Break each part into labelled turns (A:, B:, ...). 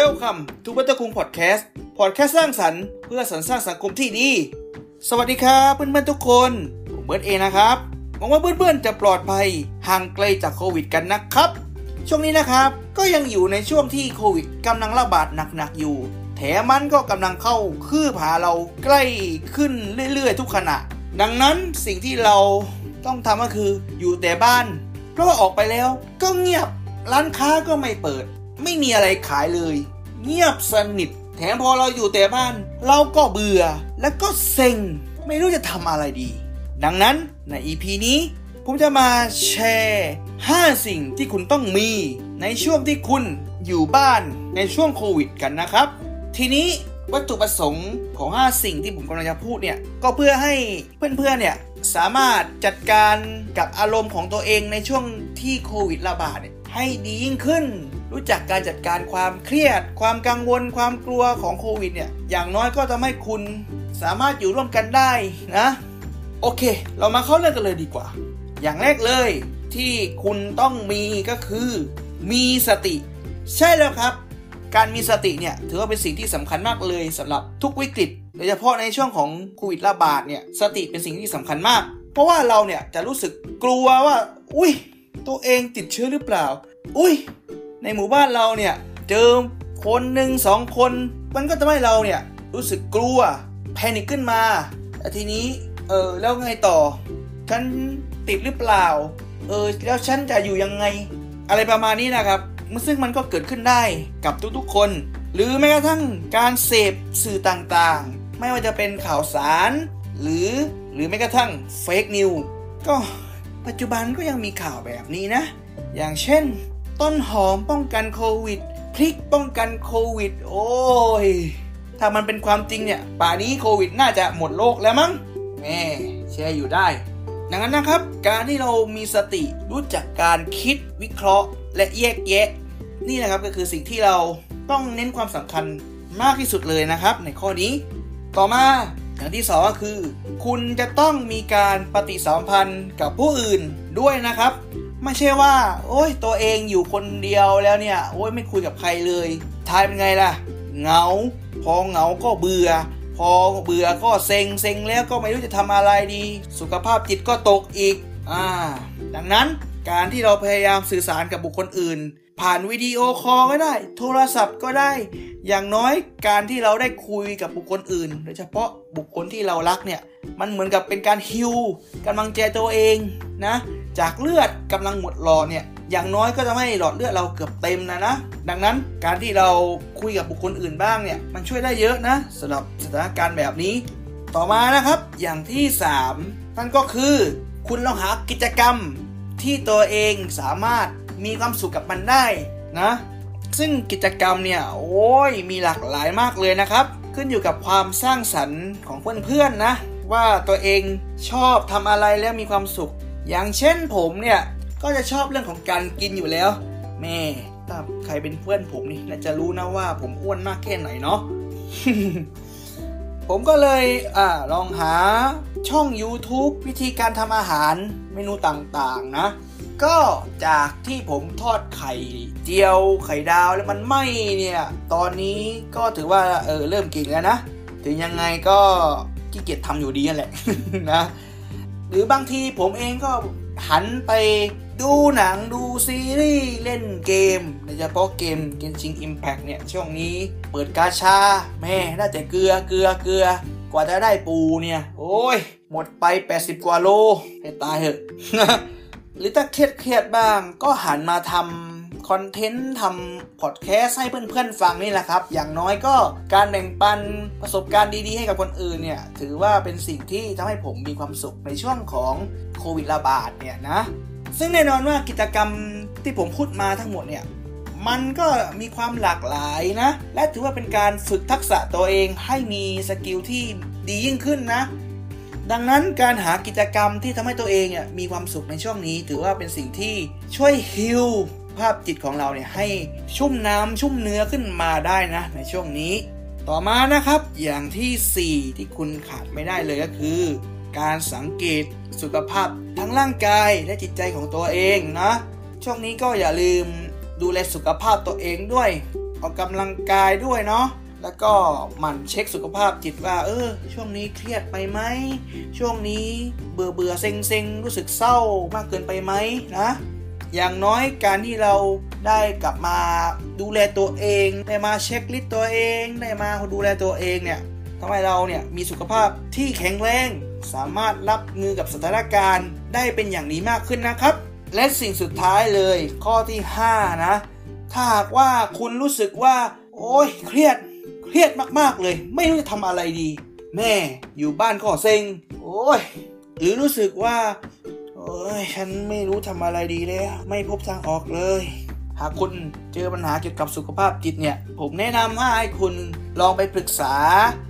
A: Welcome to บัตเตอร์คุงพอดแคสต์พอดแคสต์สร้างสรรค์เพื่อสรรสร้างสังคมที่ดี สวัสดีครับเพื่อนๆทุกคนผมเบิร์ดเองนะครับหวังว่าเพื่อนๆจะปลอดภัยห่างไกลจากโควิดกันนะครับ ช่วงนี้นะครับก็ยังอยู่ในช่วงที่โควิดกำลังระบาดหนักๆอยู่ แถมมันก็กำลังเข้าคืบหาเราใกล้ขึ้นเรื่อยๆ ทุกขณะ ดังนั้นสิ่งที่เราต้องทำก็คืออยู่แต่บ้าน เพราะว่าออกไปแล้วก็เงียบร้านค้าก็ไม่เปิด ไม่มีอะไรขายเลย เงียบสนิท แถมพอเราอยู่แต่บ้าน เราก็เบื่อแล้วก็เซ็ง ไม่รู้จะทำอะไรดี ดังนั้นใน EP นี้ผมจะมาแชร์ 5 สิ่งที่คุณต้องมี ในช่วงที่คุณอยู่บ้านในช่วงโควิดกันนะครับ ทีนี้วัตถุประสงค์ของ 5 สิ่งที่ผมกำลังจะพูดเนี่ย ก็เพื่อให้เพื่อนๆเนี่ยสามารถจัดการกับอารมณ์ของตัวเองในช่วงที่โควิดระบาดให้ดียิ่งขึ้น รู้จักการจัดการความเครียด ความกังวล ความกลัวของโควิดเนี่ย อย่างน้อยก็ทำให้คุณสามารถอยู่ร่วมกันได้นะ โอเค เรามาเข้าเรื่องกันเลยดีกว่า อย่างแรกเลยที่คุณต้องมีก็คือ มีสติ ใช่แล้วครับ การมีสติเนี่ยถือว่าเป็นสิ่งที่สำคัญมากเลยสำหรับทุกวิกฤตโดยเฉพาะในช่วงของโควิดระบาดเนี่ยสติเป็นสิ่งที่สำคัญมาก เพราะว่าเราเนี่ยจะรู้สึกกลัวว่า อุ้ยตัวเองติดเชื้อหรือเปล่า อุ้ย ในหมู่บ้านเราเนี่ยเจอคนหนึ่งสองคน มันก็ทำให้เราเนี่ยรู้สึกกลัวแพนิคขึ้นมาแต่ทีนี้เออแล้วไงต่อ ฉันติดหรือเปล่า เออแล้วฉันจะอยู่ยังไง อะไรประมาณนี้นะครับซึ่งมันก็เกิดขึ้นได้กับทุกๆคน หรือแม้กระทั่งการเสพสื่อต่างๆ ไม่ว่าจะเป็นข่าวสาร หรือหรือแม้กระทั่งเฟกนิวก็ปัจจุบันก็ยังมีข่าวแบบนี้นะ อย่างเช่น ต้นหอมป้องกันโควิดพริกป้องกันโควิด โอ้ย ถ้ามันเป็นความจริงเนี่ย ป่านี้โควิดน่าจะหมดโลกแล้วมั้งแม่เชื่ออยู่ได้ ดังนั้นนะครับ การที่เรามีสติรู้จักการคิดวิเคราะห์ และแยกแยะ นี่นะครับก็คือสิ่งที่เราต้องเน้นความสำคัญมากที่สุดเลยนะครับ ในข้อนี้ ต่อมาอย่างที่สองก็คือ คุณจะต้องมีการปฏิสัมพันธ์กับผู้อื่นด้วยนะครับ ไม่ใช่ว่า โอ้ยตัวเองอยู่คนเดียวแล้วเนี่ย โอ้ยไม่คุยกับใครเลยทายเป็นไงล่ะเหงา พอเหงาก็เบื่อ พอเบื่อก็เซ็งเซ็งแล้วก็ไม่รู้จะทำอะไรดี สุขภาพจิตก็ตกอีกอ่าดังนั้นการที่เราพยายามสื่อสารกับบุคคลอื่น ผ่านวิดีโอคอลก็ได้ โทรศัพท์ก็ได้ อย่างน้อยการที่เราได้คุยกับบุคคลอื่น โดยเฉพาะบุคคลที่เรารักเนี่ย มันเหมือนกับเป็นการฮิวกำลังใจตัวเองนะ จากเลือดกำลังหมดหลอดเนี่ยอย่างน้อยก็จะไม่หลอดเลือดเราเกือบเต็มนะนะ ดังนั้นการที่เราคุยกับบุคคลอื่นบ้างเนี่ยมันช่วยได้เยอะนะสำหรับสถานการณ์แบบนี้ ต่อมานะครับอย่างที่ 3 นั่นก็คือ คุณลองหากิจกรรมที่ตัวเองสามารถมีความสุขกับมันได้นะ ซึ่งกิจกรรมเนี่ยโอ้ยมีหลากหลายมากเลยนะครับ ขึ้นอยู่กับความสร้างสรรค์ของเพื่อนๆนะว่าตัวเองชอบทำอะไรแล้วมีความสุข อย่างเช่นผมเนี่ยก็จะชอบเรื่องของการกินอยู่แล้ว แม่ถ้าใครเป็นเพื่อนผมนี่น่าจะรู้นะว่าผมอ้วนมากแค่ไหนเนาะผมก็เลยอ่าลองหาช่อง YouTube วิธีการทำอาหารเมนูต่างๆนะ ก็จากที่ผมทอดไข่เจียวไข่ดาวแล้วมันไหมเนี่ย ตอนนี้ก็ถือว่าเออเริ่มกินแล้วนะ ถึงยังไงก็ขี้เกียจทำอยู่ดีนั่นแหละนะ หรือบางทีผมเองก็หันไปดูหนังดูซีรีส์ เล่นเกมโดยเฉพาะเกมเกมชิง Impact เนี่ย ช่วงนี้เปิดกาชา แม่ได้แต่เกลือเกลือเกลือกว่าจะได้ปูเนี่ย โอ้ย หมดไป 80 กว่าโล ให้ตายเถอะ หรือถ้าเครียดเครียดบ้างก็หันมาทำ คอนเทนต์ทำพอดแคสต์ให้เพื่อนๆฟังนี่แหละครับ อย่างน้อยก็การแบ่งปันประสบการณ์ดีๆ ให้กับคนอื่นเนี่ย ถือว่าเป็นสิ่งที่ทำให้ผมมีความสุขในช่วงของโควิดระบาดเนี่ยนะ ซึ่งแน่นอนว่ากิจกรรมที่ผมพูดมาทั้งหมดเนี่ยมันก็มีความหลากหลายนะ และถือว่าเป็นการฝึกทักษะตัวเองให้มีสกิลที่ดียิ่งขึ้นนะ ดังนั้นการหากิจกรรมที่ทำให้ตัวเองมีความสุขในช่วงนี้ ถือว่าเป็นสิ่งที่ช่วยฮิล ภาพจิตของเราเนี่ยให้ชุ่มน้ำชุ่มเนื้อขึ้นมาได้นะ ในช่วงนี้ ต่อมานะครับอย่างทีสี่ 4 ที่คุณขาดไม่ได้เลยก็คือ การสังเกตสุขภาพทั้งร่างกายและจิตใจของตัวเองนะช่วงนี้ก็อย่าลืมดูแลสุขภาพตัวเองด้วย ออกกำลังกายด้วยเนาะแล้วก็หมั่นเช็คสุขภาพจิตว่า เออ ช่วงนี้เครียดไปไหม ช่วงนี้เบื่อเบื่อเซ็งเซ็งรู้สึกเศร้ามากเกินไปไหมนะ อย่างน้อยการที่เราได้กลับมาดูแลตัวเอง ได้มาเช็คลิสต์ตัวเอง ได้มาดูแลตัวเองเนี่ยทำให้เราเนี่ยมีสุขภาพที่แข็งแรง สามารถรับมือกับสถานการณ์ได้เป็นอย่างดีมากขึ้นนะครับ และสิ่งสุดท้ายเลยข้อที่ 5 นะ ถ้าหากว่าคุณรู้สึกว่า โอ้ยเครียดเครียดมากๆเลย ไม่รู้จะทำอะไรดี แม่อยู่บ้านก็เซ็งโอ้ยหรือรู้สึกว่า โอ้ยฉันไม่รู้ทำอะไรดีแล้ว ไม่พบทางออกเลย หากคุณเจอปัญหาเกี่ยวกับสุขภาพจิตเนี่ย ผมแนะนำให้คุณลองไปปรึกษา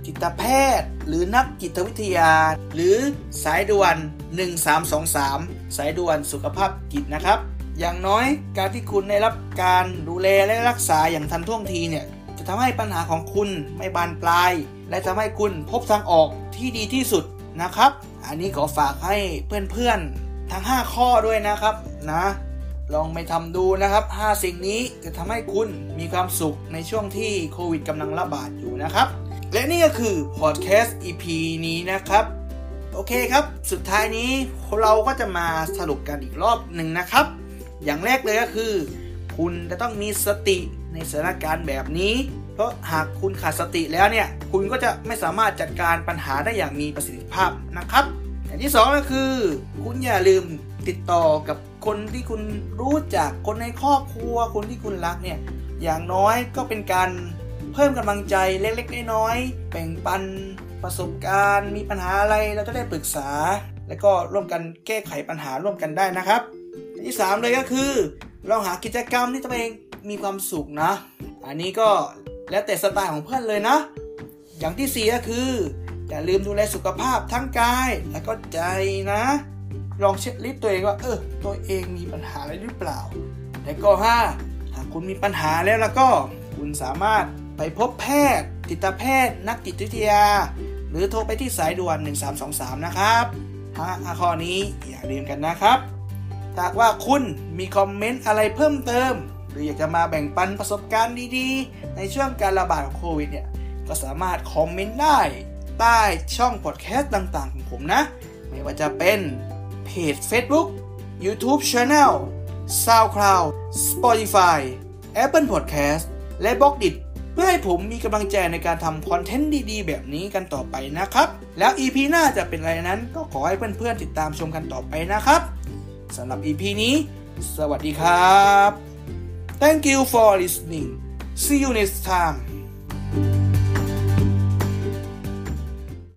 A: จิตแพทย์ หรือนักจิตวิทยา หรือสายด่วน 1323 สายด่วนสุขภาพจิตนะครับอย่างน้อยการที่คุณได้รับการดูแลและรักษาอย่างทันท่วงทีเนี่ย จะทำให้ปัญหาของคุณไม่บานปลาย และทำให้คุณพบทางออกที่ดีที่สุดนะครับ อันนี้ขอฝากให้เพื่อนๆ ทั้ง 5 ข้อด้วยนะครับนะ ลองไปทำดูนะครับ 5 สิ่งนี้จะทำให้คุณมีความสุขในช่วงที่โควิดกำลังระบาดอยู่นะครับ และนี่ก็คือพอดแคสต์ EP นี้นะครับ โอเคครับ สุดท้ายนี้เราก็จะมาสรุปกันอีกรอบหนึ่งนะครับ อย่างแรกเลยก็คือ คุณจะต้องมีสติในสถานการณ์แบบนี้เพราะหากคุณขาดสติแล้วเนี่ย คุณก็จะไม่สามารถจัดการปัญหาได้อย่างมีประสิทธิภาพนะครับ อย่างที่สองก็คือ คุณอย่าลืมติดต่อกับคนที่คุณรู้จักคนในครอบครัว คนที่คุณรักเนี่ยอย่างน้อยก็เป็นการเพิ่มกำลังใจเล็กๆน้อยๆแบ่งปันประสบการณ์ มีปัญหาอะไรเราจะได้ปรึกษา แล้วก็ร่วมกันแก้ไขปัญหาร่วมกันได้นะครับอันที่ 3 เลยก็คือลองหากิจกรรมที่ตัวเองมีความสุขนะ อันนี้ก็แล้วแต่สไตล์ของเพื่อนเลยนะ อย่างที่ 4 ก็คือ อย่าลืมดูแลสุขภาพทั้งกายและก็ใจนะ ลองเช็คลิสต์ตัวเองว่า เออ ตัวเองมีปัญหาอะไรหรือเปล่า และก็ 5 หากคุณมีปัญหาแล้วแล้วก็ คุณสามารถไปพบแพทย์ จิตแพทย์ นักจิตวิทยา หรือโทรไปที่สายด่วน 1323 นะครับห้าข้อนี้อย่าลืมกันนะครับหากว่าคุณมีคอมเมนต์อะไรเพิ่มเติม หรืออยากจะมาแบ่งปันประสบการณ์ดีๆ ในช่วงการระบาดของโควิดเนี่ยก็สามารถคอมเมนต์ได้ ใต้ช่องพอดแคสต์ต่างๆ ของผมนะ ไม่ว่าจะเป็นเพจ Facebook YouTube Channel SoundCloud Spotify Apple Podcast และ b ล็อกดิเพื่อให้ผมมีกำลังใจในการทำคอนเทนต์ดีๆ แบบนี้กันต่อไปนะครับ แล้ว EP หน้าจะเป็นอะไรนั้น ก็ขอให้เพื่อนๆ ติดตามชมกันต่อไปนะครับสำหรับ EP นี้ สวัสดีครับ Thank you for listening see you next time